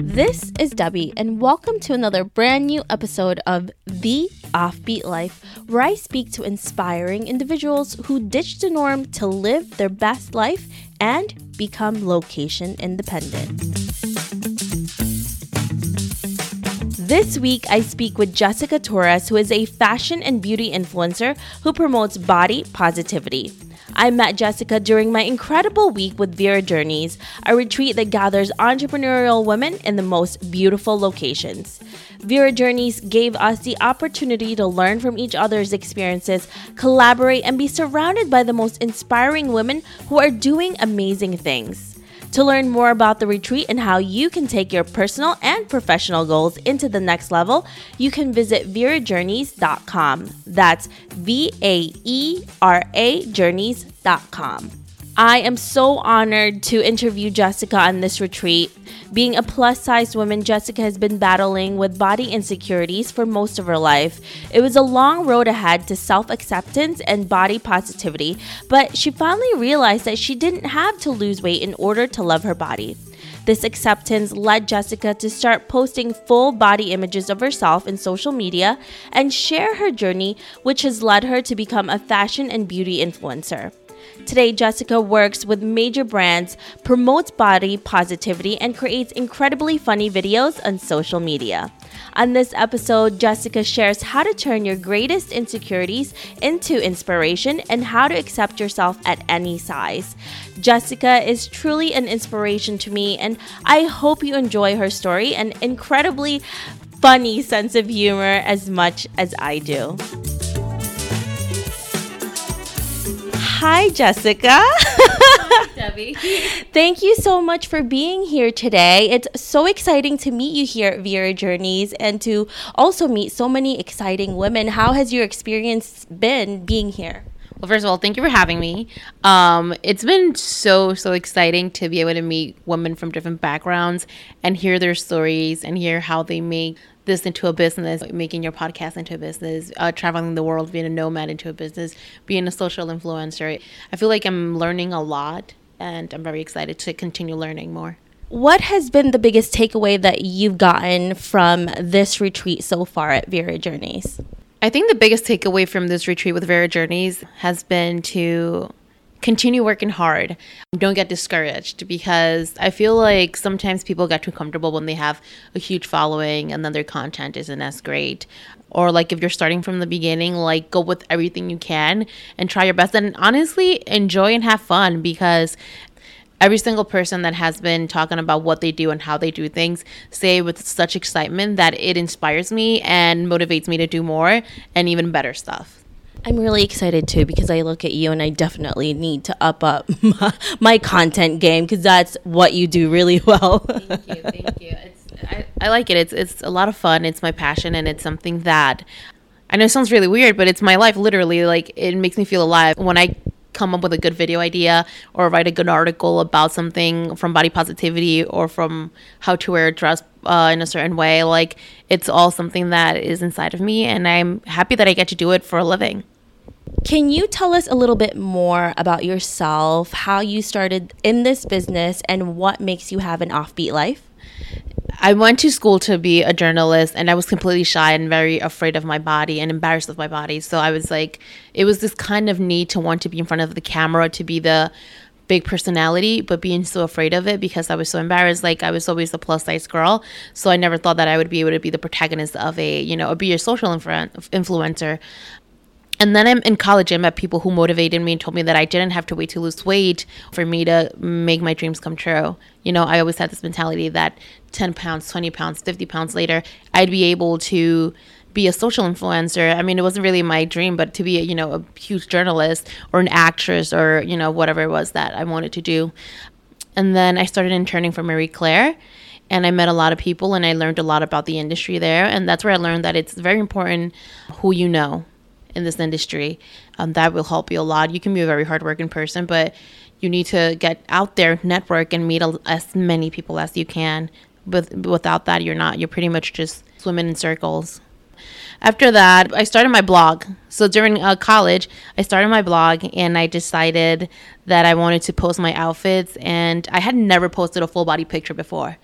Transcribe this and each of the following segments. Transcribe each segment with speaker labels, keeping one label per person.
Speaker 1: This is Debbie, and welcome to another brand new episode of The Offbeat Life, where I speak to inspiring individuals who ditch the norm to live their best life and become location independent. This week, I speak with Jessica Torres, who is a fashion and beauty influencer who promotes body positivity. I met Jessica during my incredible week with Vaera Journeys, a retreat that gathers entrepreneurial women in the most beautiful locations. Vaera Journeys gave us the opportunity to learn from each other's experiences, collaborate, and be surrounded by the most inspiring women who are doing amazing things. To learn more about the retreat and how you can take your personal and professional goals into the next level, you can visit vaerajourneys.com. That's V A E R A journeys.com. I am so honored to interview Jessica on this retreat. Being a plus sized woman, Jessica has been battling with body insecurities for most of her life. It was a long road ahead to self acceptance and body positivity, but she finally realized that she didn't have to lose weight in order to love her body. This acceptance led Jessica to start posting full body images of herself in social media and share her journey, which has led her to become a fashion and beauty influencer. Today, Jessica works with major brands, promotes body positivity, and creates incredibly funny videos on social media. On this episode, Jessica shares how to turn your greatest insecurities into inspiration and how to accept yourself at any size. Jessica is truly an inspiration to me, and I hope you enjoy her story and incredibly funny sense of humor as much as I do. Hi, Jessica.
Speaker 2: Hi, Debbie.
Speaker 1: Thank you so much for being here today. It's so exciting to meet you here at Vaera Journeys and to also meet so many exciting women. How has your experience been being here?
Speaker 2: Well, first of all, thank you for having me. Um, it's been so, so exciting to be able to meet women from different backgrounds and hear their stories and hear how they make this into a business, making your podcast into a business, uh, traveling the world, being a nomad into a business, being a social influencer. I feel like I'm learning a lot and I'm very excited to continue learning more.
Speaker 1: What has been the biggest takeaway that you've gotten from this retreat so far at Vaera Journeys?
Speaker 2: I think the biggest takeaway from this retreat with Vaera Journeys has been to continue working hard. Don't get discouraged because I feel like sometimes people get too comfortable when they have a huge following and then their content isn't as great. Or like if you're starting from the beginning, like go with everything you can and try your best and honestly enjoy and have fun because every single person that has been talking about what they do and how they do things say with such excitement that it inspires me and motivates me to do more and even better stuff.
Speaker 1: I'm really excited too because I look at you and I definitely need to up up my, my content game because that's what you do really well.
Speaker 2: thank you, thank you. It's, I, I like it. It's it's a lot of fun. It's my passion and it's something that I know sounds really weird, but it's my life literally. Like it makes me feel alive when I come up with a good video idea or write a good article about something from body positivity or from how to wear a dress uh, in a certain way. Like it's all something that is inside of me, and I'm happy that I get to do it for a living.
Speaker 1: Can you tell us a little bit more about yourself, how you started in this business, and what makes you have an offbeat life?
Speaker 2: I went to school to be a journalist and I was completely shy and very afraid of my body and embarrassed of my body. So I was like, it was this kind of need to want to be in front of the camera, to be the big personality, but being so afraid of it because I was so embarrassed. Like I was always a plus size girl, so I never thought that I would be able to be the protagonist of a, you know, or be a social influ- influencer. And then I'm in college. I met people who motivated me and told me that I didn't have to wait to lose weight for me to make my dreams come true. You know, I always had this mentality that 10 pounds, 20 pounds, 50 pounds later, I'd be able to be a social influencer. I mean, it wasn't really my dream, but to be, a, you know, a huge journalist or an actress or, you know, whatever it was that I wanted to do. And then I started interning for Marie Claire and I met a lot of people and I learned a lot about the industry there. And that's where I learned that it's very important who you know in this industry. Um, that will help you a lot. You can be a very hardworking person, but you need to get out there, network, and meet a, as many people as you can. But without that, you're not. You're pretty much just swimming in circles. After that, I started my blog. So during uh, college, I started my blog and I decided that I wanted to post my outfits. And I had never posted a full body picture before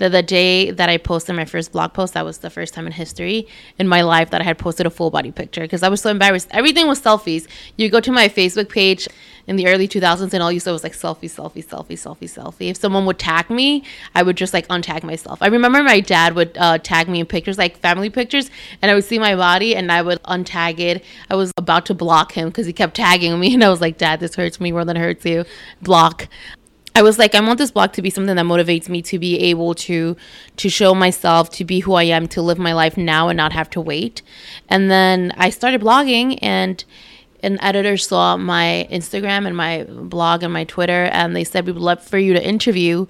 Speaker 2: the, the day that I posted my first blog post, that was the first time in history in my life that I had posted a full body picture because I was so embarrassed. Everything was selfies. You go to my Facebook page in the early 2000s and all you saw was like selfie, selfie, selfie, selfie, selfie. If someone would tag me, I would just like untag myself. I remember my dad would uh, tag me in pictures, like family pictures, and I would see my body and I would untag it. I was about to block him because he kept tagging me and I was like, Dad, this hurts me more than it hurts you. Block. I was like, I want this blog to be something that motivates me to be able to to show myself, to be who I am, to live my life now and not have to wait. And then I started blogging and an editor saw my Instagram and my blog and my Twitter and they said we would love for you to interview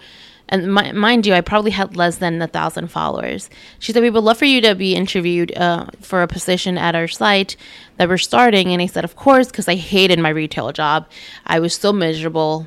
Speaker 2: and mind you, I probably had less than a thousand followers. She said, We would love for you to be interviewed uh, for a position at our site that we're starting. And I said, Of course, because I hated my retail job. I was so miserable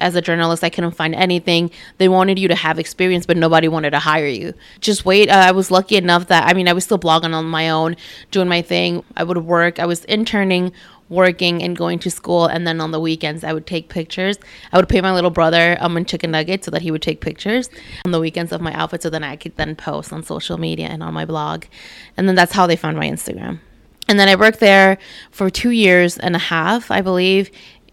Speaker 2: as a journalist, I couldn't find anything. They wanted you to have experience, but nobody wanted to hire you. Just wait. Uh, I was lucky enough that, I mean, I was still blogging on my own, doing my thing. I would work. I was interning, working, and going to school. And then on the weekends, I would take pictures. I would pay my little brother um, in chicken nuggets so that he would take pictures on the weekends of my outfit so then I could then post on social media and on my blog. And then that's how they found my Instagram. And then I worked there for two years and a half, I believe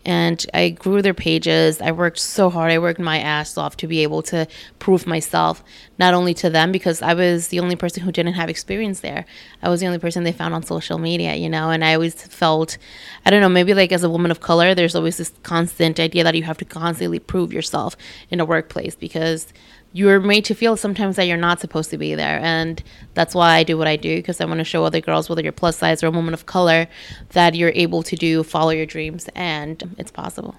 Speaker 2: and I grew their pages. I worked so hard. I worked my ass off to be able to prove myself, not only to them, because I was the only person who didn't have experience there. I was the only person they found on social media, you know, and I always felt, I don't know, maybe like as a woman of color, there's always this constant idea that you have to constantly prove yourself in a workplace because you're made to feel sometimes that you're not supposed to be there. And that's why I do what I do because I want to show other girls, whether you're plus size or a woman of color, that you're able to do, follow your dreams, and it's possible.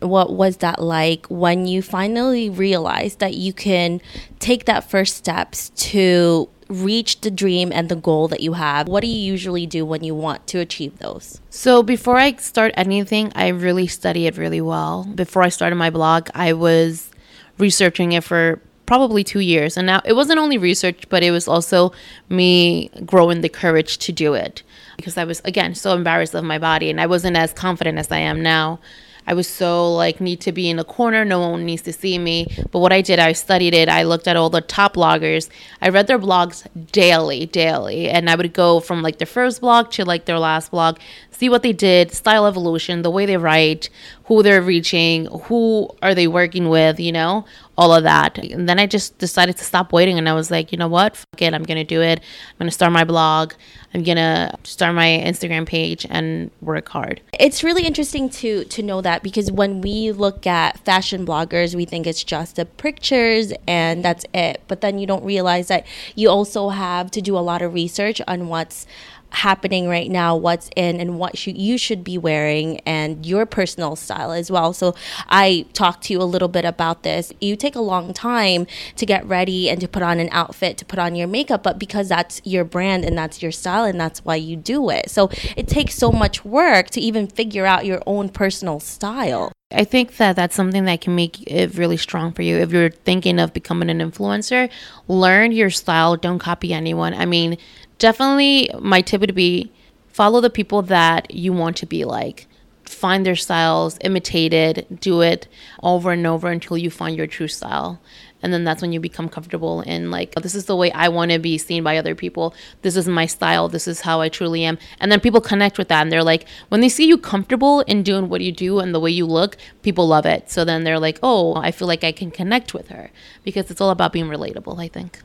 Speaker 1: What was that like when you finally realized that you can take that first steps to reach the dream and the goal that you have? What do you usually do when you want to achieve those?
Speaker 2: So, before I start anything, I really study it really well. Before I started my blog, I was researching it for probably two years. And now it wasn't only research, but it was also me growing the courage to do it because I was, again, so embarrassed of my body and I wasn't as confident as I am now. I was so like need to be in a corner. No one needs to see me. But what I did, I studied it. I looked at all the top bloggers. I read their blogs daily, daily, and I would go from like their first blog to like their last blog, see what they did, style evolution, the way they write, who they're reaching, who are they working with, you know, all of that. And then I just decided to stop waiting and I was like, you know what? Fuck it. I'm going to do it. I'm going to start my blog. I'm going to start my Instagram page and work hard.
Speaker 1: It's really interesting to to know that because when we look at fashion bloggers, we think it's just the pictures and that's it. But then you don't realize that you also have to do a lot of research on what's happening right now, what's in, and what sh- you should be wearing, and your personal style as well. So, I talked to you a little bit about this. You take a long time to get ready and to put on an outfit, to put on your makeup, but because that's your brand and that's your style, and that's why you do it. So, it takes so much work to even figure out your own personal style.
Speaker 2: I think that that's something that can make it really strong for you. If you're thinking of becoming an influencer, learn your style. Don't copy anyone. I mean, definitely my tip would be follow the people that you want to be like. Find their styles imitate it do it over and over until you find your true style. And then that's when you become comfortable in like oh, this is the way i want to be seen by other people. This is my style. This is how i truly am. And then people connect with that and they're like when they see you comfortable in doing what you do and the way you look people love it. So then they're like oh i feel like i can connect with her because it's all about being relatable i think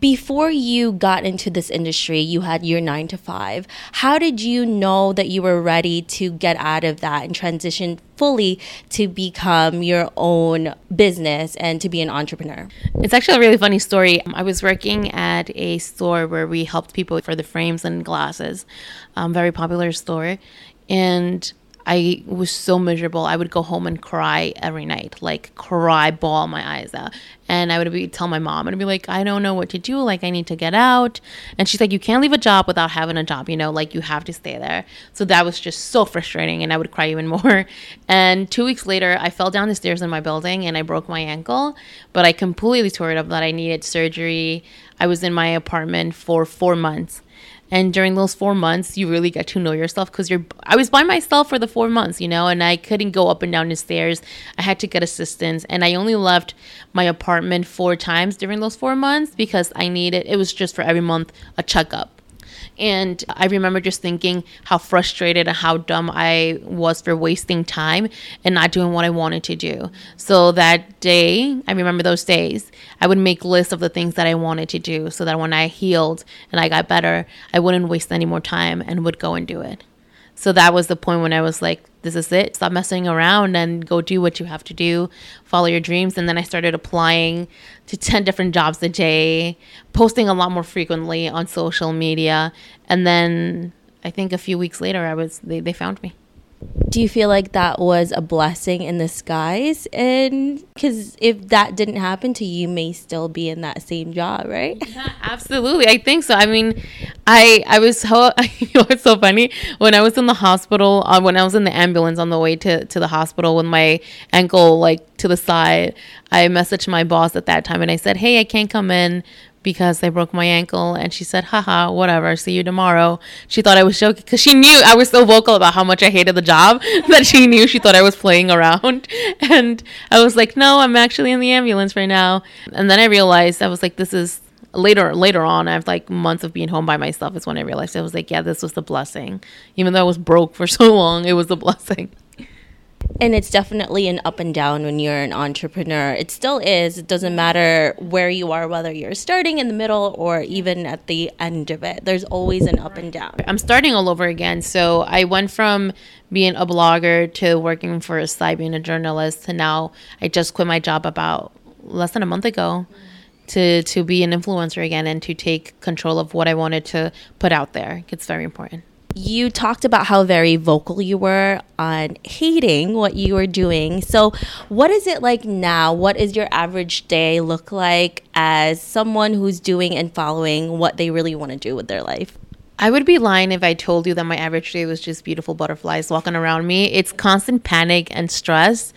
Speaker 1: before you got into this industry, you had your nine to five. How did you know that you were ready to get out of that and transition fully to become your own business and to be an entrepreneur?
Speaker 2: It's actually a really funny story. I was working at a store where we helped people for the frames and glasses, um, very popular store. And I was so miserable. I would go home and cry every night, like cry, bawl my eyes out. And I would be tell my mom and be like, I don't know what to do. Like I need to get out. And she's like, you can't leave a job without having a job. You know, like you have to stay there. So that was just so frustrating, and I would cry even more. And two weeks later, I fell down the stairs in my building and I broke my ankle. But I completely tore it up that I needed surgery. I was in my apartment for four months And during those four months, you really get to know yourself because you're. I was by myself for the four months, you know, and I couldn't go up and down the stairs. I had to get assistance, and I only left my apartment four times during those four months because I needed. It was just for every month a checkup and I remember just thinking how frustrated and how dumb I was for wasting time and not doing what I wanted to do. So that day, I remember those days, I would make lists of the things that I wanted to do so that when I healed and I got better, I wouldn't waste any more time and would go and do it. So that was the point when I was like, this is it. Stop messing around and go do what you have to do. Follow your dreams. And then I started applying to 10 different jobs a day, posting a lot more frequently on social media. And then I think a few weeks later, I was they, they found me
Speaker 1: do you feel like that was a blessing in disguise and because if that didn't happen to you, you may still be in that same job right
Speaker 2: yeah, absolutely i think so i mean i i was so it's so funny when i was in the hospital uh, when i was in the ambulance on the way to to the hospital with my ankle like to the side i messaged my boss at that time and i said hey i can't come in because I broke my ankle. And she said, haha, whatever, see you tomorrow. She thought I was joking because she knew I was so vocal about how much I hated the job that she knew she thought I was playing around. And I was like, no, I'm actually in the ambulance right now. And then I realized I was like, this is later later on after like months of being home by myself is when i realized i was like yeah this was the blessing even though i was broke for so long it was a blessing
Speaker 1: and it's definitely an up and down when you're an entrepreneur. It still is. It doesn't matter where you are, whether you're starting in the middle or even at the end of it. There's always an up and down.
Speaker 2: I'm starting all over again. So I went from being a blogger to working for a site, being a journalist, to now I just quit my job about less than a month ago to to be an influencer again and to take control of what I wanted to put out there. It's very important
Speaker 1: you talked about how very vocal you were on hating what you were doing. So, what is it like now? What is your average day look like as someone who's doing and following what they really want to do with their life?
Speaker 2: I would be lying if I told you that my average day was just beautiful butterflies walking around me. It's constant panic and stress.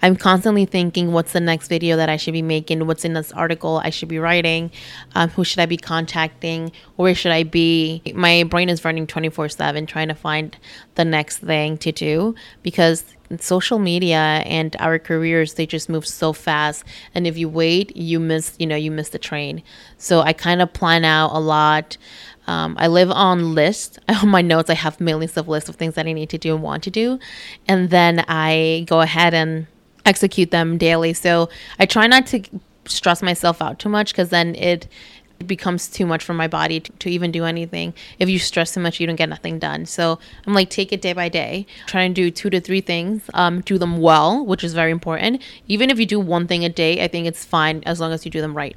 Speaker 2: I'm constantly thinking, what's the next video that I should be making? What's in this article I should be writing? Um, who should I be contacting? Where should I be? My brain is running 24 7 trying to find the next thing to do because social media and our careers they just move so fast and if you wait you miss you know you miss the train so i kind of plan out a lot um, I live on lists. On my notes, I have millions of lists of things that I need to do and want to do. And then I go ahead and execute them daily. So I try not to stress myself out too much because then it becomes too much for my body to, to, even do anything. If you stress too much, you don't get nothing done. So I'm like, take it day by day. Try and do two to three things. Um, do them well, which is very important. Even if you do one thing a day, I think it's fine as long as you do them right.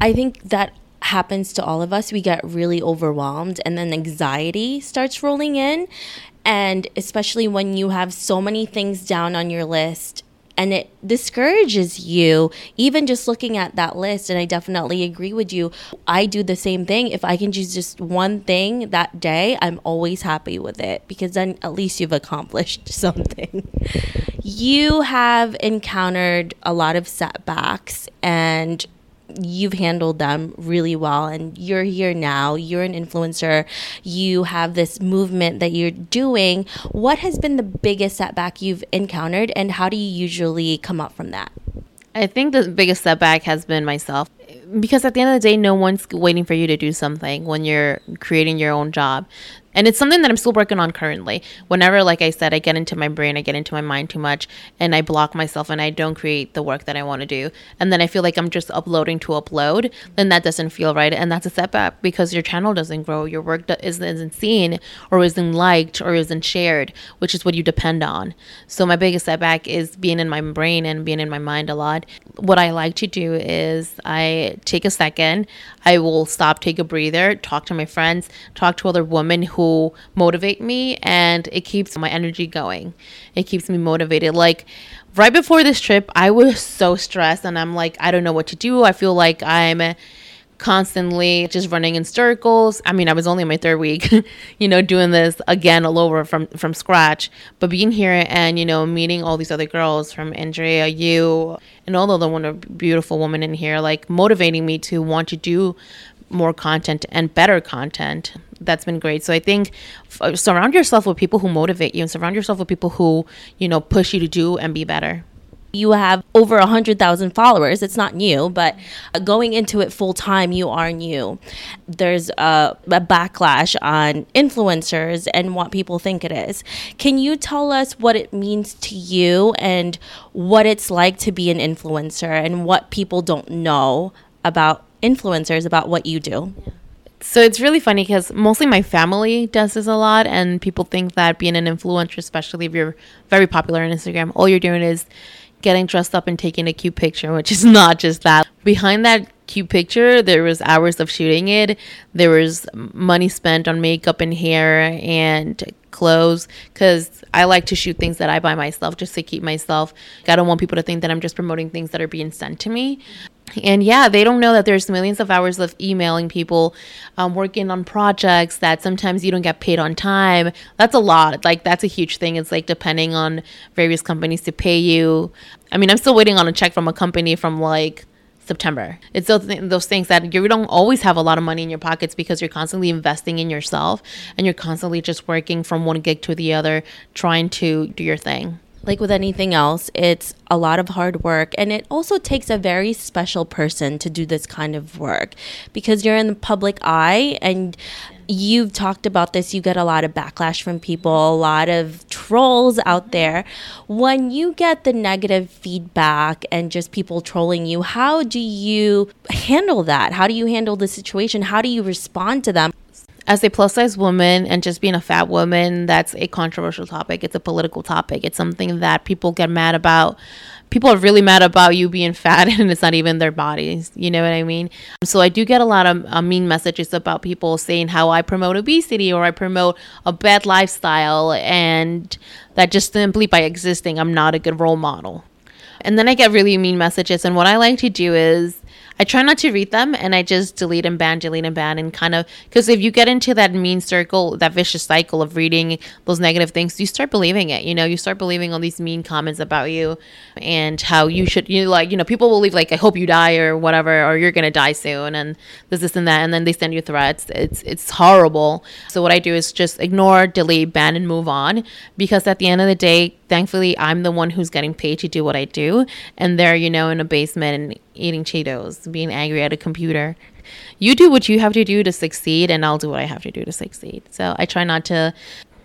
Speaker 1: I think that happens to all of us. We get really overwhelmed, and then anxiety starts rolling in. And especially when you have so many things down on your list and it discourages you even just looking at that list and i definitely agree with you. I do the same thing. If i can choose just one thing that day i'm always happy with it because then at least you've accomplished something. You have encountered a lot of setbacks and you've handled them really well and you're here now you're an influencer you have this movement that you're doing. What has been the biggest setback you've encountered and how do you usually come up from that?
Speaker 2: I think the biggest setback has been myself. Because at the end of the day no one's waiting for you to do something when you're creating your own job and it's something that i'm still working on currently. Whenever like i said i get into my brain i get into my mind too much and i block myself and i don't create the work that i want to do and then i feel like i'm just uploading to upload then that doesn't feel right and that's a setback because your channel doesn't grow your work isn't seen or isn't liked or isn't shared which is what you depend on. So my biggest setback is being in my brain and being in my mind a lot. What i like to do is i take a second i will stop take a breather talk to my friends talk to other women who motivate me and it keeps my energy going. It keeps me motivated. Like right before this trip, I was so stressed and I'm like, I don't know what to do. I feel like I'm constantly just running in circles. I mean, I was only in my third week, you know, doing this again all over from from scratch. But being here and you know meeting all these other girls from Andrea, you, and all the other beautiful women in here, like motivating me to want to do more content and better content. That's been great. So I think f- surround yourself with people who motivate you and surround yourself with people who, you know, push you to do and be better
Speaker 1: you have over a 100,000 followers. It's not new, but uh, going into it full time, you are new. There's a, a, backlash on influencers and what people think it is. Can you tell us what it means to you and what it's like to be an influencer and what people don't know about influencers, about what you do?
Speaker 2: So it's really funny because mostly my family does this a lot, and people think that being an influencer, especially if you're very popular on Instagram, all you're doing is getting dressed up and taking a cute picture, which is not just that. Behind that cute picture, there was hours of shooting it. There was money spent on makeup and hair and clothes because I like to shoot things that I buy myself just to keep myself. I don't want people to think that I'm just promoting things that are being sent to me. And yeah, they don't know that there's millions of hours of emailing people, um, working on projects that sometimes you don't get paid on time. That's a lot. Like, that's a huge thing. It's like depending on various companies to pay you. I mean, I'm still waiting on a check from a company from like September. It's those, th- those things that you don't always have a lot of money in your pockets because you're constantly investing in yourself and you're constantly just working from one gig to the other, trying to do your thing
Speaker 1: like with anything else, it's a lot of hard work. And it also takes a very special person to do this kind of work because you're in the public eye and you've talked about this. You get a lot of backlash from people, a lot of trolls out there. When you get the negative feedback and just people trolling you, how do you handle that? How do you handle the situation? How do you respond to them?
Speaker 2: as a plus size woman and just being a fat woman, that's a controversial topic. It's a political topic. It's something that people get mad about. People are really mad about you being fat and it's not even their bodies. You know what I mean? So I do get a lot of uh, mean messages about people saying how I promote obesity or I promote a bad lifestyle and that just simply by existing, I'm not a good role model. And then I get really mean messages. And what I like to do is I try not to read them and I just delete and ban, delete and ban, and kind of because if you get into that mean circle, that vicious cycle of reading those negative things, you start believing it. You know, you start believing all these mean comments about you and how you should, you like, you know, people will leave like, I hope you die or whatever, or you're to die soon, and this, this, and that. And then they send you threats. It's, it's horrible. So what I do is just ignore, delete, ban, and move on because at the end of the day, thankfully I'm the one who's getting paid to do what I do and they're you know in a basement eating Cheetos being angry at a computer you do what you have to do to succeed and I'll do what I have to do to succeed so I try not to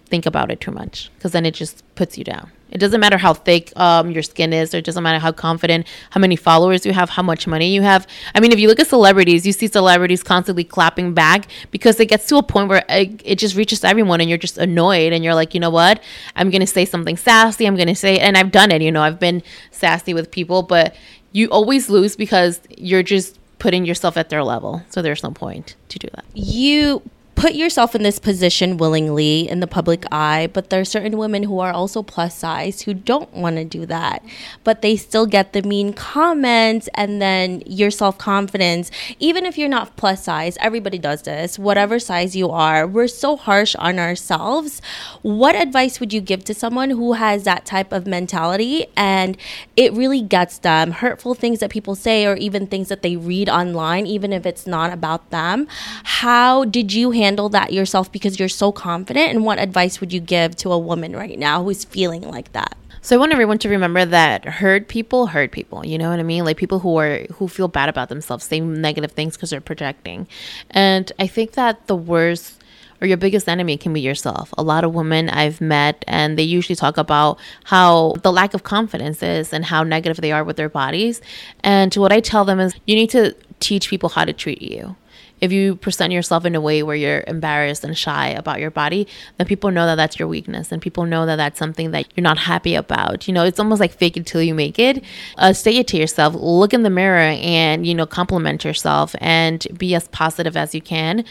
Speaker 2: think about it too much because then it just puts you down it doesn't matter how thick um, your skin is, or it doesn't matter how confident, how many followers you have, how much money you have. I mean, if you look at celebrities, you see celebrities constantly clapping back because it gets to a point where it, it just reaches everyone and you're just annoyed and you're like, you know what? I'm going to say something sassy. I'm going to say, and I've done it, you know, I've been sassy with people, but you always lose because you're just putting yourself at their level. So there's no point to do that.
Speaker 1: You put yourself in this position willingly in the public eye, but there are certain women who are also plus size who don't want to do that, but they still get the mean comments and then your self confidence. Even if you're not plus size, everybody does this, whatever size you are, we're so harsh on ourselves. What advice would you give to someone who has that type of mentality and it really gets them? Hurtful things that people say, or even things that they read online, even if it's not about them. How did you handle? Handle that yourself because you're so confident? And what advice would you give to a woman right now who's feeling like that?
Speaker 2: So I want everyone to remember that hurt people hurt people. You know what I mean? Like people who are who feel bad about themselves, say negative things because they're projecting. And I think that the worst or your biggest enemy can be yourself. A lot of women I've met and they usually talk about how the lack of confidence is and how negative they are with their bodies. And what I tell them is you need to teach people how to treat you if you present yourself in a way where you're embarrassed and shy about your body, then people know that that's your weakness and people know that that's something that you're not happy about. You know, it's almost like fake it till you make it. Uh, say it to yourself, look in the mirror and, you know, compliment yourself and be as positive as you can.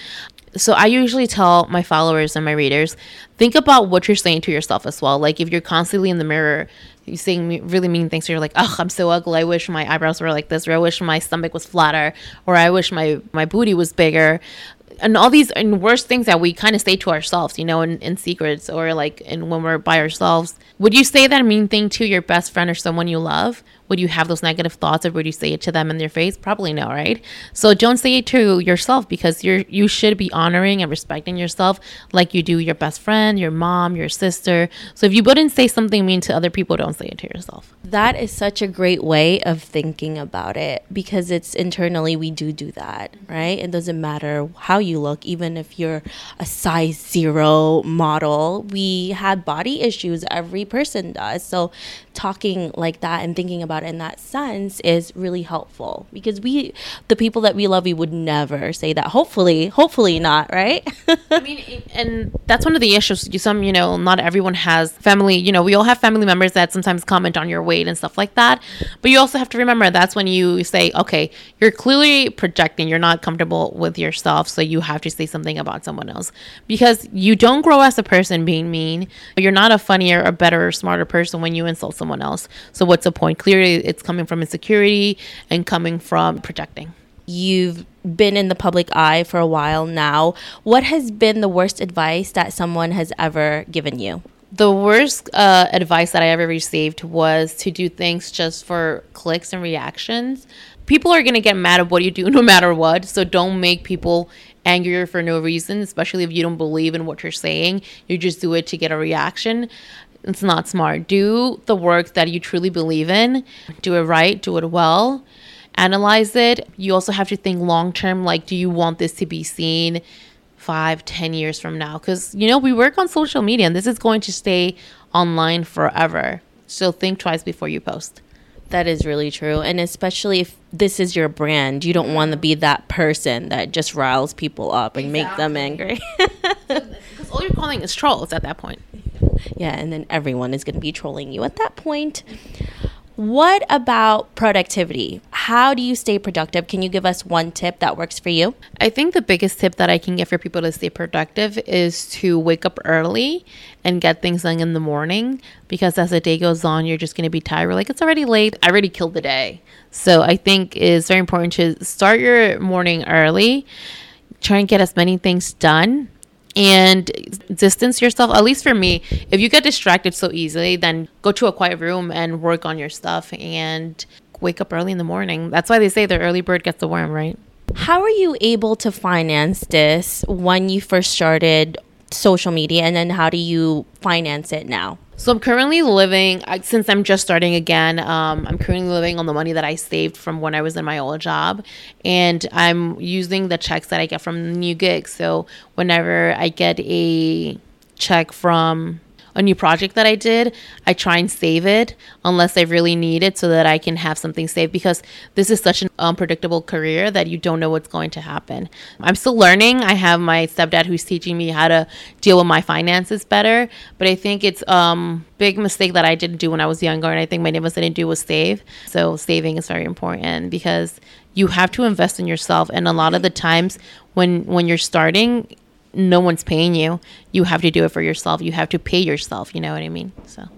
Speaker 2: So I usually tell my followers and my readers, think about what you're saying to yourself as well. Like if you're constantly in the mirror you saying really mean things. You're like, oh, I'm so ugly. I wish my eyebrows were like this, or I wish my stomach was flatter, or I wish my my booty was bigger. and all these and worse things that we kind of say to ourselves, you know, in, in secrets or like in when we're by ourselves. Would you say that mean thing to your best friend or someone you love? Would you have those negative thoughts or would you say it to them in their face? Probably no, right? So don't say it to yourself because you're you should be honoring and respecting yourself like you do your best friend, your mom, your sister. So if you wouldn't say something mean to other people, don't say it to yourself.
Speaker 1: That is such a great way of thinking about it because it's internally we do do that, right? It doesn't matter how you look, even if you're a size zero model. We have body issues, every person does. So talking like that and thinking about it in that sense is really helpful because we, the people that we love, we would never say that. Hopefully, hopefully not, right?
Speaker 2: I mean, and that's one of the issues. Some, you know, not everyone has family. You know, we all have family members that sometimes comment on your weight and stuff like that. But you also have to remember that's when you say, okay, you're clearly projecting. You're not comfortable with yourself, so you have to say something about someone else because you don't grow as a person being mean. You're not a funnier, or better, smarter person when you insult someone else. So what's the point? Clearly, it's coming from insecurity and coming from projecting.
Speaker 1: You've been in the public eye for a while now. What has been the worst advice that someone has ever given you?
Speaker 2: The worst uh, advice that I ever received was to do things just for clicks and reactions. People are going to get mad at what you do no matter what. So don't make people angrier for no reason, especially if you don't believe in what you're saying. You just do it to get a reaction. It's not smart. Do the work that you truly believe in, do it right, do it well, analyze it. You also have to think long term like, do you want this to be seen? five, ten years from now. Because, you know, we work on social media and this is going to stay online forever. So think twice before you post.
Speaker 1: That is really true. And especially if this is your brand, you don't want to be that person that just riles people up and exactly. make them angry.
Speaker 2: because all you're calling is trolls at that point.
Speaker 1: Yeah, and then everyone is going to be trolling you at that point. What about productivity? How do you stay productive? Can you give us one tip that works for you?
Speaker 2: I think the biggest tip that I can give for people to stay productive is to wake up early and get things done in the morning because as the day goes on, you're just going to be tired. We're like, it's already late. I already killed the day. So I think it's very important to start your morning early, try and get as many things done and distance yourself. At least for me if you get distracted so easily then go to a quiet room and work on your stuff and wake up early in the morning. That's why they say the early bird gets the worm right?
Speaker 1: How are you able to finance this when you first started social media and then how do you finance it now
Speaker 2: so I'm currently living since I'm just starting again. Um, I'm currently living on the money that I saved from when I was in my old job, and I'm using the checks that I get from new gigs. So whenever I get a check from a new project that I did, I try and save it unless I really need it so that I can have something saved because this is such an unpredictable career that you don't know what's going to happen. I'm still learning. I have my stepdad who's teaching me how to deal with my finances better, but I think it's um big mistake that I didn't do when I was younger and I think many of us didn't do was save. So saving is very important because you have to invest in yourself and a lot of the times when when you're starting no one's paying you. You have to do it for yourself. You have to pay yourself. You know what I mean? So,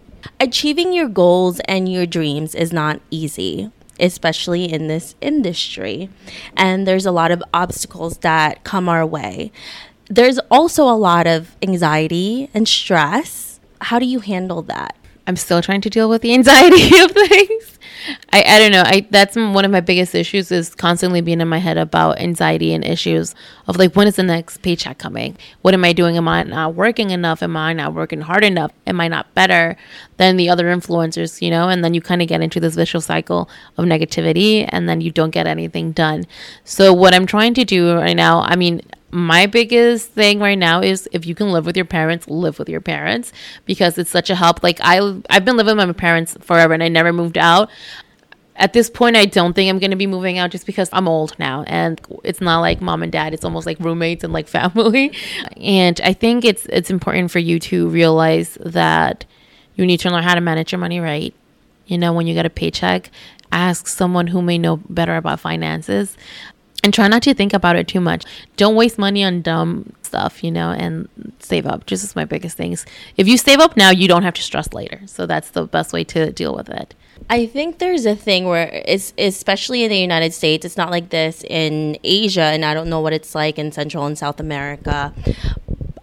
Speaker 1: achieving your goals and your dreams is not easy, especially in this industry. And there's a lot of obstacles that come our way. There's also a lot of anxiety and stress. How do you handle that?
Speaker 2: I'm still trying to deal with the anxiety of things. I, I don't know. I that's one of my biggest issues is constantly being in my head about anxiety and issues of like when is the next paycheck coming? What am I doing? Am I not working enough? Am I not working hard enough? Am I not better than the other influencers? You know, and then you kind of get into this vicious cycle of negativity, and then you don't get anything done. So what I'm trying to do right now, I mean, my biggest thing right now is if you can live with your parents, live with your parents because it's such a help. Like I I've been living with my parents forever and I never moved out. At this point, I don't think I'm going to be moving out just because I'm old now and it's not like mom and dad, it's almost like roommates and like family. And I think it's it's important for you to realize that you need to learn how to manage your money right. You know, when you get a paycheck, ask someone who may know better about finances and try not to think about it too much. Don't waste money on dumb stuff, you know, and save up. Just is my biggest things. If you save up now, you don't have to stress later. So that's the best way to deal with it.
Speaker 1: I think there's a thing where it's especially in the United States, it's not like this in Asia, and I don't know what it's like in Central and South America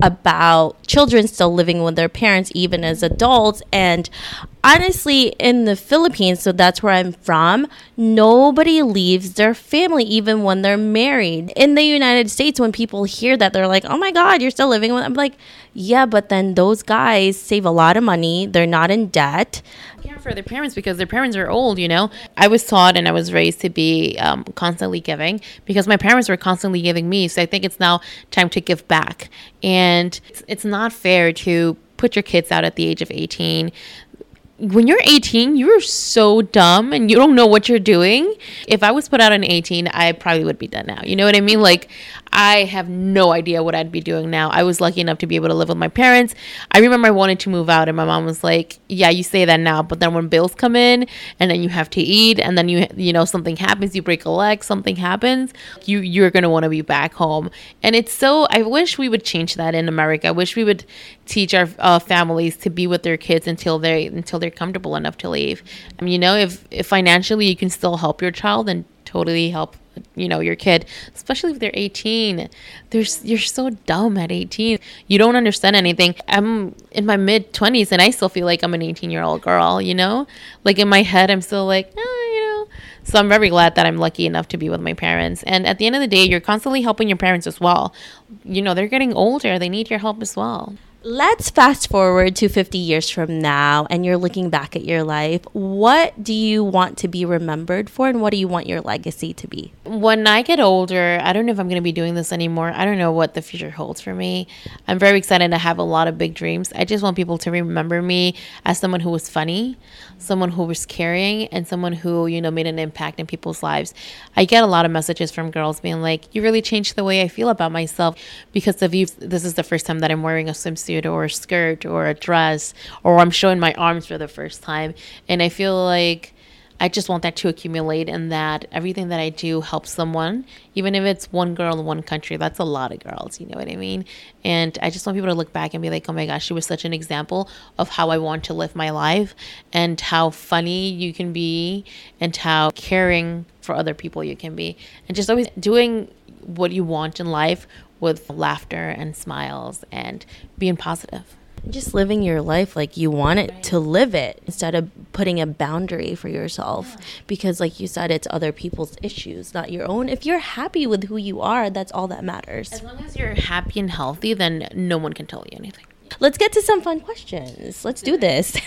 Speaker 1: about children still living with their parents even as adults. And honestly in the Philippines so that's where I'm from nobody leaves their family even when they're married. In the United States when people hear that they're like oh my god you're still living with I'm like yeah but then those guys save a lot of money. They're not in debt
Speaker 2: for their parents because their parents are old, you know. I was taught and I was raised to be um, constantly giving because my parents were constantly giving me. So I think it's now time to give back. And it's, it's not fair to put your kids out at the age of 18 when you're 18, you're so dumb and you don't know what you're doing. If I was put out at 18, I probably would be done now. You know what I mean? Like, I have no idea what I'd be doing now. I was lucky enough to be able to live with my parents. I remember I wanted to move out, and my mom was like, "Yeah, you say that now, but then when bills come in, and then you have to eat, and then you you know something happens, you break a leg, something happens, you you're gonna want to be back home." And it's so. I wish we would change that in America. I wish we would teach our uh, families to be with their kids until they until they're comfortable enough to leave. I mean, you know, if, if financially you can still help your child, then totally help you know your kid especially if they're 18 there's you're so dumb at 18 you don't understand anything. I'm in my mid 20s and i still feel like i'm an 18 year old girl you know? Like in my head i'm still like oh, you know. So i'm very glad that i'm lucky enough to be with my parents. And at the end of the day you're constantly helping your parents as well. You know they're getting older. They need your help as well
Speaker 1: Let's fast forward to 50 years from now and you're looking back at your life. What do you want to be remembered for and what do you want your legacy to be?
Speaker 2: When I get older, I don't know if I'm going to be doing this anymore. I don't know what the future holds for me. I'm very excited to have a lot of big dreams. I just want people to remember me as someone who was funny, someone who was caring, and someone who, you know, made an impact in people's lives. I get a lot of messages from girls being like, You really changed the way I feel about myself because of you. This is the first time that I'm wearing a swimsuit or a skirt or a dress or I'm showing my arms for the first time. And I feel like I just want that to accumulate and that everything that I do helps someone, even if it's one girl in one country. That's a lot of girls, you know what I mean? And I just want people to look back and be like, oh my gosh, she was such an example of how I want to live my life and how funny you can be and how caring for other people you can be. And just always doing what you want in life with laughter and smiles and being positive.
Speaker 1: Just living your life like you want it right. to live it instead of putting a boundary for yourself. Yeah. Because, like you said, it's other people's issues, not your own. If you're happy with who you are, that's all that matters.
Speaker 2: As long as you're happy and healthy, then no one can tell you anything.
Speaker 1: Let's get to some fun questions. Let's do this.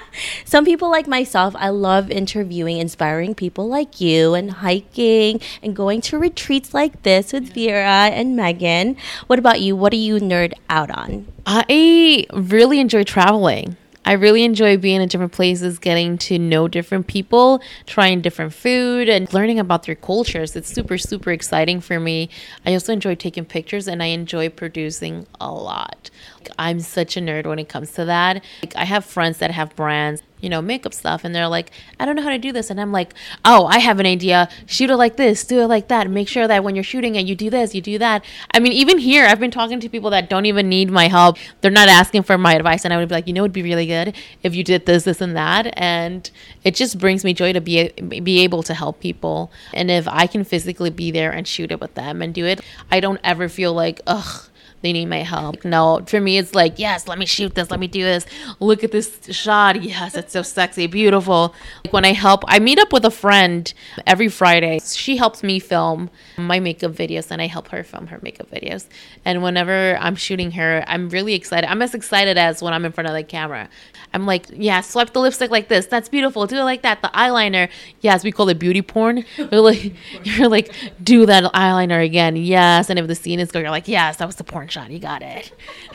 Speaker 1: some people like myself, I love interviewing inspiring people like you and hiking and going to retreats like this with Vera and Megan. What about you? What do you nerd out on?
Speaker 2: I really enjoy traveling. I really enjoy being in different places, getting to know different people, trying different food, and learning about their cultures. It's super, super exciting for me. I also enjoy taking pictures and I enjoy producing a lot. I'm such a nerd when it comes to that. Like, I have friends that have brands you know, makeup stuff. And they're like, I don't know how to do this. And I'm like, oh, I have an idea. Shoot it like this, do it like that. Make sure that when you're shooting it, you do this, you do that. I mean, even here, I've been talking to people that don't even need my help. They're not asking for my advice. And I would be like, you know, it'd be really good if you did this, this, and that. And it just brings me joy to be, be able to help people. And if I can physically be there and shoot it with them and do it, I don't ever feel like, ugh, they need my help. No, for me, it's like, yes, let me shoot this, let me do this. Look at this shot. Yes, it's so sexy, beautiful. Like when I help, I meet up with a friend every Friday. She helps me film my makeup videos, and I help her film her makeup videos. And whenever I'm shooting her, I'm really excited. I'm as excited as when I'm in front of the camera. I'm like, yeah, swipe the lipstick like this. That's beautiful. Do it like that. The eyeliner. Yes, we call it beauty porn. You're like, you're like, do that eyeliner again. Yes. And if the scene is good, you're like, yes, that was the porn You got it.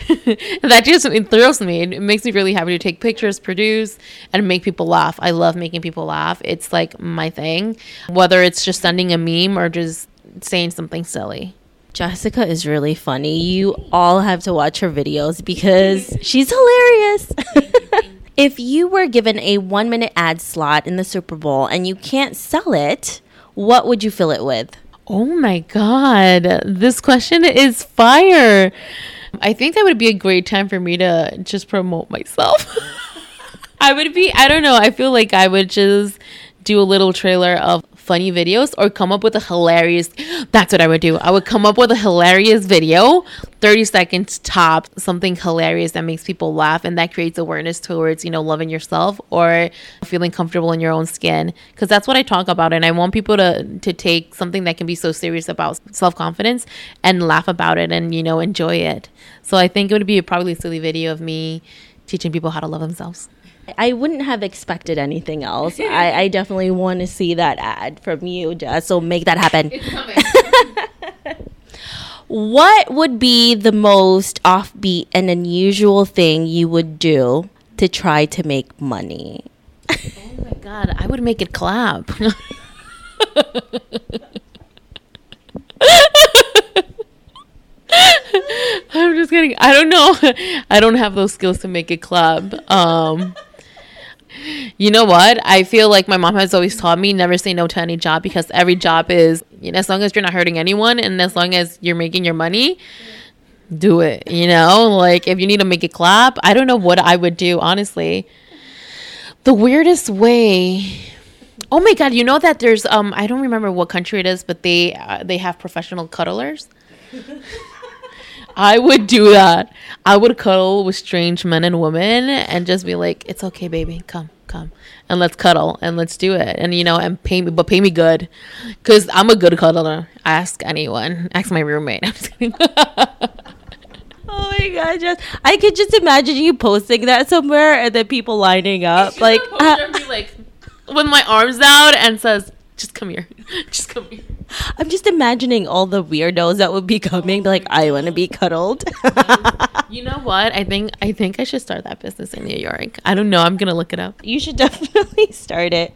Speaker 2: that just it thrills me. It makes me really happy to take pictures, produce, and make people laugh. I love making people laugh. It's like my thing. Whether it's just sending a meme or just saying something silly.
Speaker 1: Jessica is really funny. You all have to watch her videos because she's hilarious. if you were given a one minute ad slot in the Super Bowl and you can't sell it, what would you fill it with?
Speaker 2: Oh my God. This question is fire. I think that would be a great time for me to just promote myself. I would be, I don't know, I feel like I would just do a little trailer of funny videos or come up with a hilarious that's what I would do. I would come up with a hilarious video, 30 seconds top, something hilarious that makes people laugh and that creates awareness towards, you know, loving yourself or feeling comfortable in your own skin because that's what I talk about and I want people to to take something that can be so serious about self-confidence and laugh about it and, you know, enjoy it. So I think it would be a probably silly video of me teaching people how to love themselves.
Speaker 1: I wouldn't have expected anything else. I, I definitely want to see that ad from you, Jess. So make that happen. what would be the most offbeat and unusual thing you would do to try to make money?
Speaker 2: oh my god, I would make it clap. I'm just kidding. I don't know. I don't have those skills to make it club. Um you know what? I feel like my mom has always taught me never say no to any job because every job is, you know, as long as you're not hurting anyone and as long as you're making your money, do it. You know, like if you need to make it clap, I don't know what I would do, honestly. The weirdest way. Oh my god, you know that there's um I don't remember what country it is, but they uh, they have professional cuddlers. I would do that. I would cuddle with strange men and women and just be like, "It's okay, baby. Come, come, and let's cuddle and let's do it." And you know, and pay me, but pay me good, cause I'm a good cuddler. Ask anyone. Ask my roommate. I'm just kidding.
Speaker 1: Oh my god, just I could just imagine you posting that somewhere and then people lining up like, uh,
Speaker 2: like with my arms out and says, "Just come here, just come here."
Speaker 1: I'm just imagining all the weirdos that would be coming, oh like I want to be cuddled.
Speaker 2: you know what? I think I think I should start that business in New York. I don't know. I'm gonna look it up.
Speaker 1: You should definitely start it.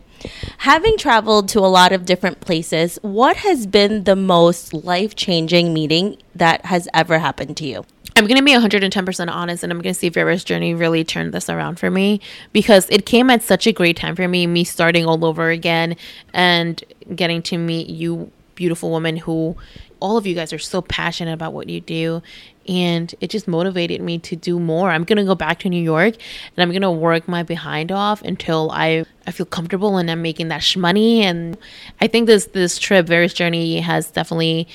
Speaker 1: Having traveled to a lot of different places, what has been the most life changing meeting that has ever happened to you?
Speaker 2: I'm going to be 110% honest and I'm going to see if Vaera's journey really turned this around for me because it came at such a great time for me, me starting all over again and getting to meet you beautiful woman who all of you guys are so passionate about what you do and it just motivated me to do more. I'm going to go back to New York and I'm going to work my behind off until I I feel comfortable and I'm making that money and I think this this trip Vaera's journey has definitely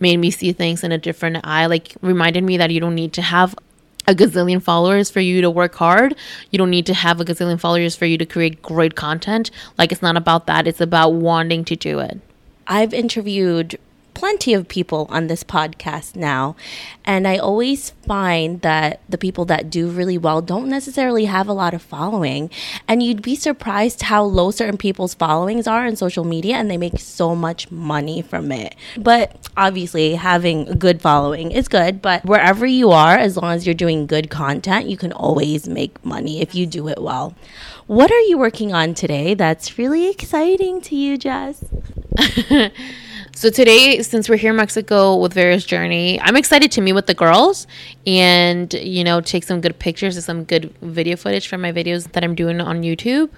Speaker 2: made me see things in a different eye like reminded me that you don't need to have a gazillion followers for you to work hard. You don't need to have a gazillion followers for you to create great content. Like it's not about that. It's about wanting to do it.
Speaker 1: I've interviewed plenty of people on this podcast now. And I always find that the people that do really well don't necessarily have a lot of following. And you'd be surprised how low certain people's followings are on social media and they make so much money from it. But obviously, having a good following is good. But wherever you are, as long as you're doing good content, you can always make money if you do it well. What are you working on today that's really exciting to you, Jess?
Speaker 2: So today, since we're here in Mexico with Vaera's Journey, I'm excited to meet with the girls and you know take some good pictures and some good video footage from my videos that I'm doing on YouTube.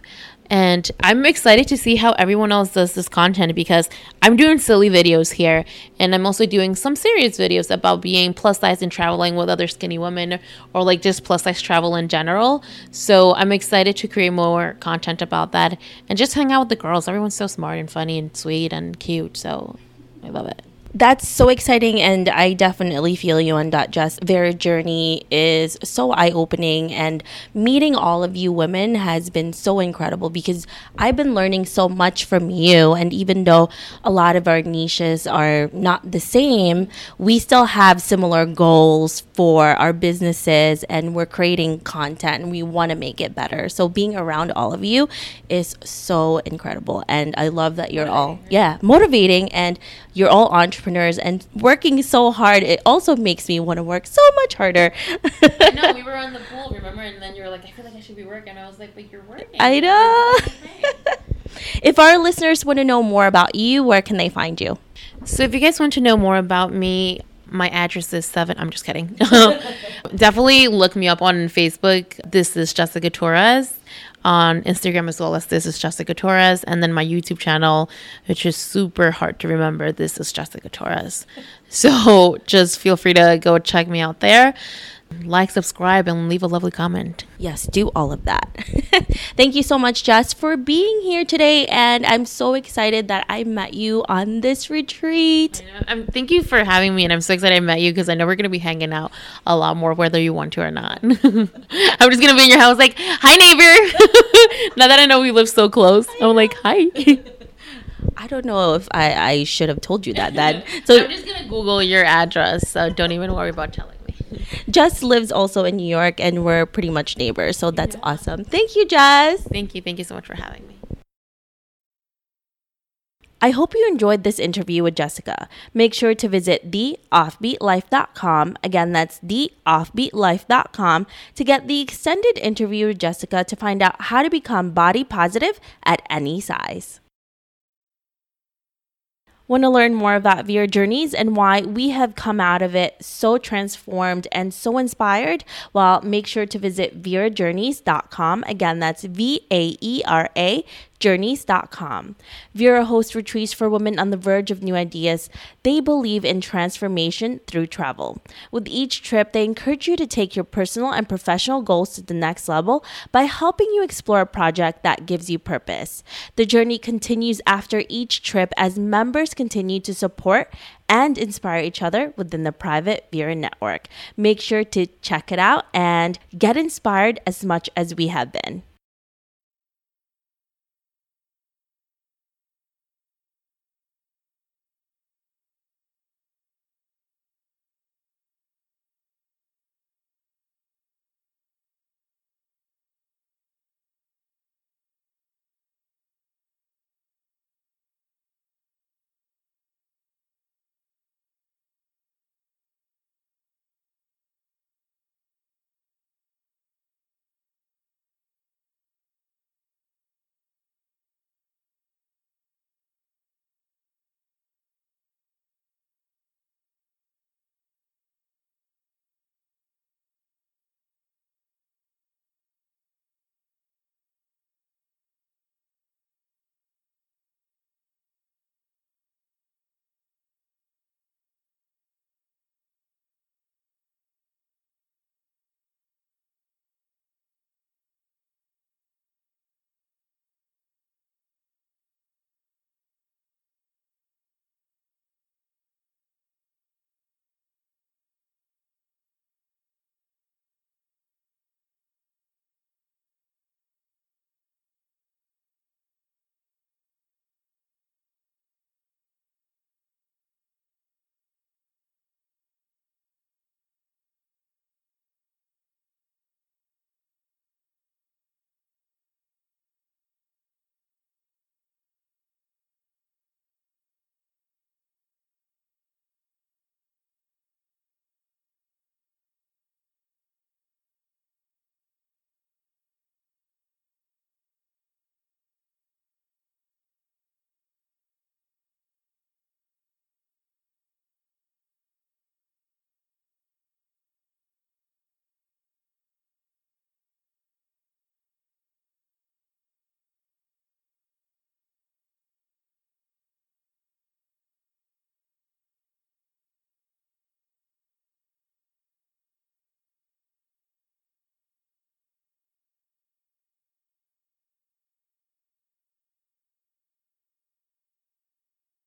Speaker 2: And I'm excited to see how everyone else does this content because I'm doing silly videos here. And I'm also doing some serious videos about being plus size and traveling with other skinny women or like just plus size travel in general. So I'm excited to create more content about that and just hang out with the girls. Everyone's so smart and funny and sweet and cute. So I love it
Speaker 1: that's so exciting and i definitely feel you on that jess. Their journey is so eye-opening and meeting all of you women has been so incredible because i've been learning so much from you and even though a lot of our niches are not the same we still have similar goals for our businesses and we're creating content and we want to make it better. So being around all of you is so incredible and i love that you're all yeah motivating and you're all entrepreneurs and working so hard. It also makes me want to work so much harder.
Speaker 2: I know we were on the pool, remember? And then you were like, I feel like I should be working. I was like, but you're working.
Speaker 1: I know. if our listeners want to know more about you, where can they find you?
Speaker 2: So if you guys want to know more about me, my address is seven. I'm just kidding. Definitely look me up on Facebook. This is Jessica Torres. On Instagram as well as this is Jessica Torres, and then my YouTube channel, which is super hard to remember. This is Jessica Torres. So just feel free to go check me out there like, subscribe, and leave a lovely comment.
Speaker 1: Yes, do all of that. Thank you so much, Jess, for being here today. And I'm so excited that I met you on this retreat.
Speaker 2: Um, thank you for having me. And I'm so excited I met you because I know we're going to be hanging out a lot more, whether you want to or not. I'm just going to be in your house like, hi, neighbor. now that I know we live so close, I'm like, hi.
Speaker 1: I don't know if I, I should have told you that. Then so
Speaker 2: I'm just gonna Google your address. So don't even worry about telling.
Speaker 1: Jess lives also in New York, and we're pretty much neighbors. So that's yeah. awesome. Thank you, Jess.
Speaker 2: Thank you. Thank you so much for having me.
Speaker 1: I hope you enjoyed this interview with Jessica. Make sure to visit theoffbeatlife.com. Again, that's theoffbeatlife.com to get the extended interview with Jessica to find out how to become body positive at any size. Want to learn more about Vaera Journeys and why we have come out of it so transformed and so inspired? Well, make sure to visit vaerajourneys.com. Again, that's V A E R A journeys.com. Vaera hosts retreats for women on the verge of new ideas. They believe in transformation through travel. With each trip, they encourage you to take your personal and professional goals to the next level by helping you explore a project that gives you purpose. The journey continues after each trip as members continue to support and inspire each other within the private Vaera network. Make sure to check it out and get inspired as much as we have been.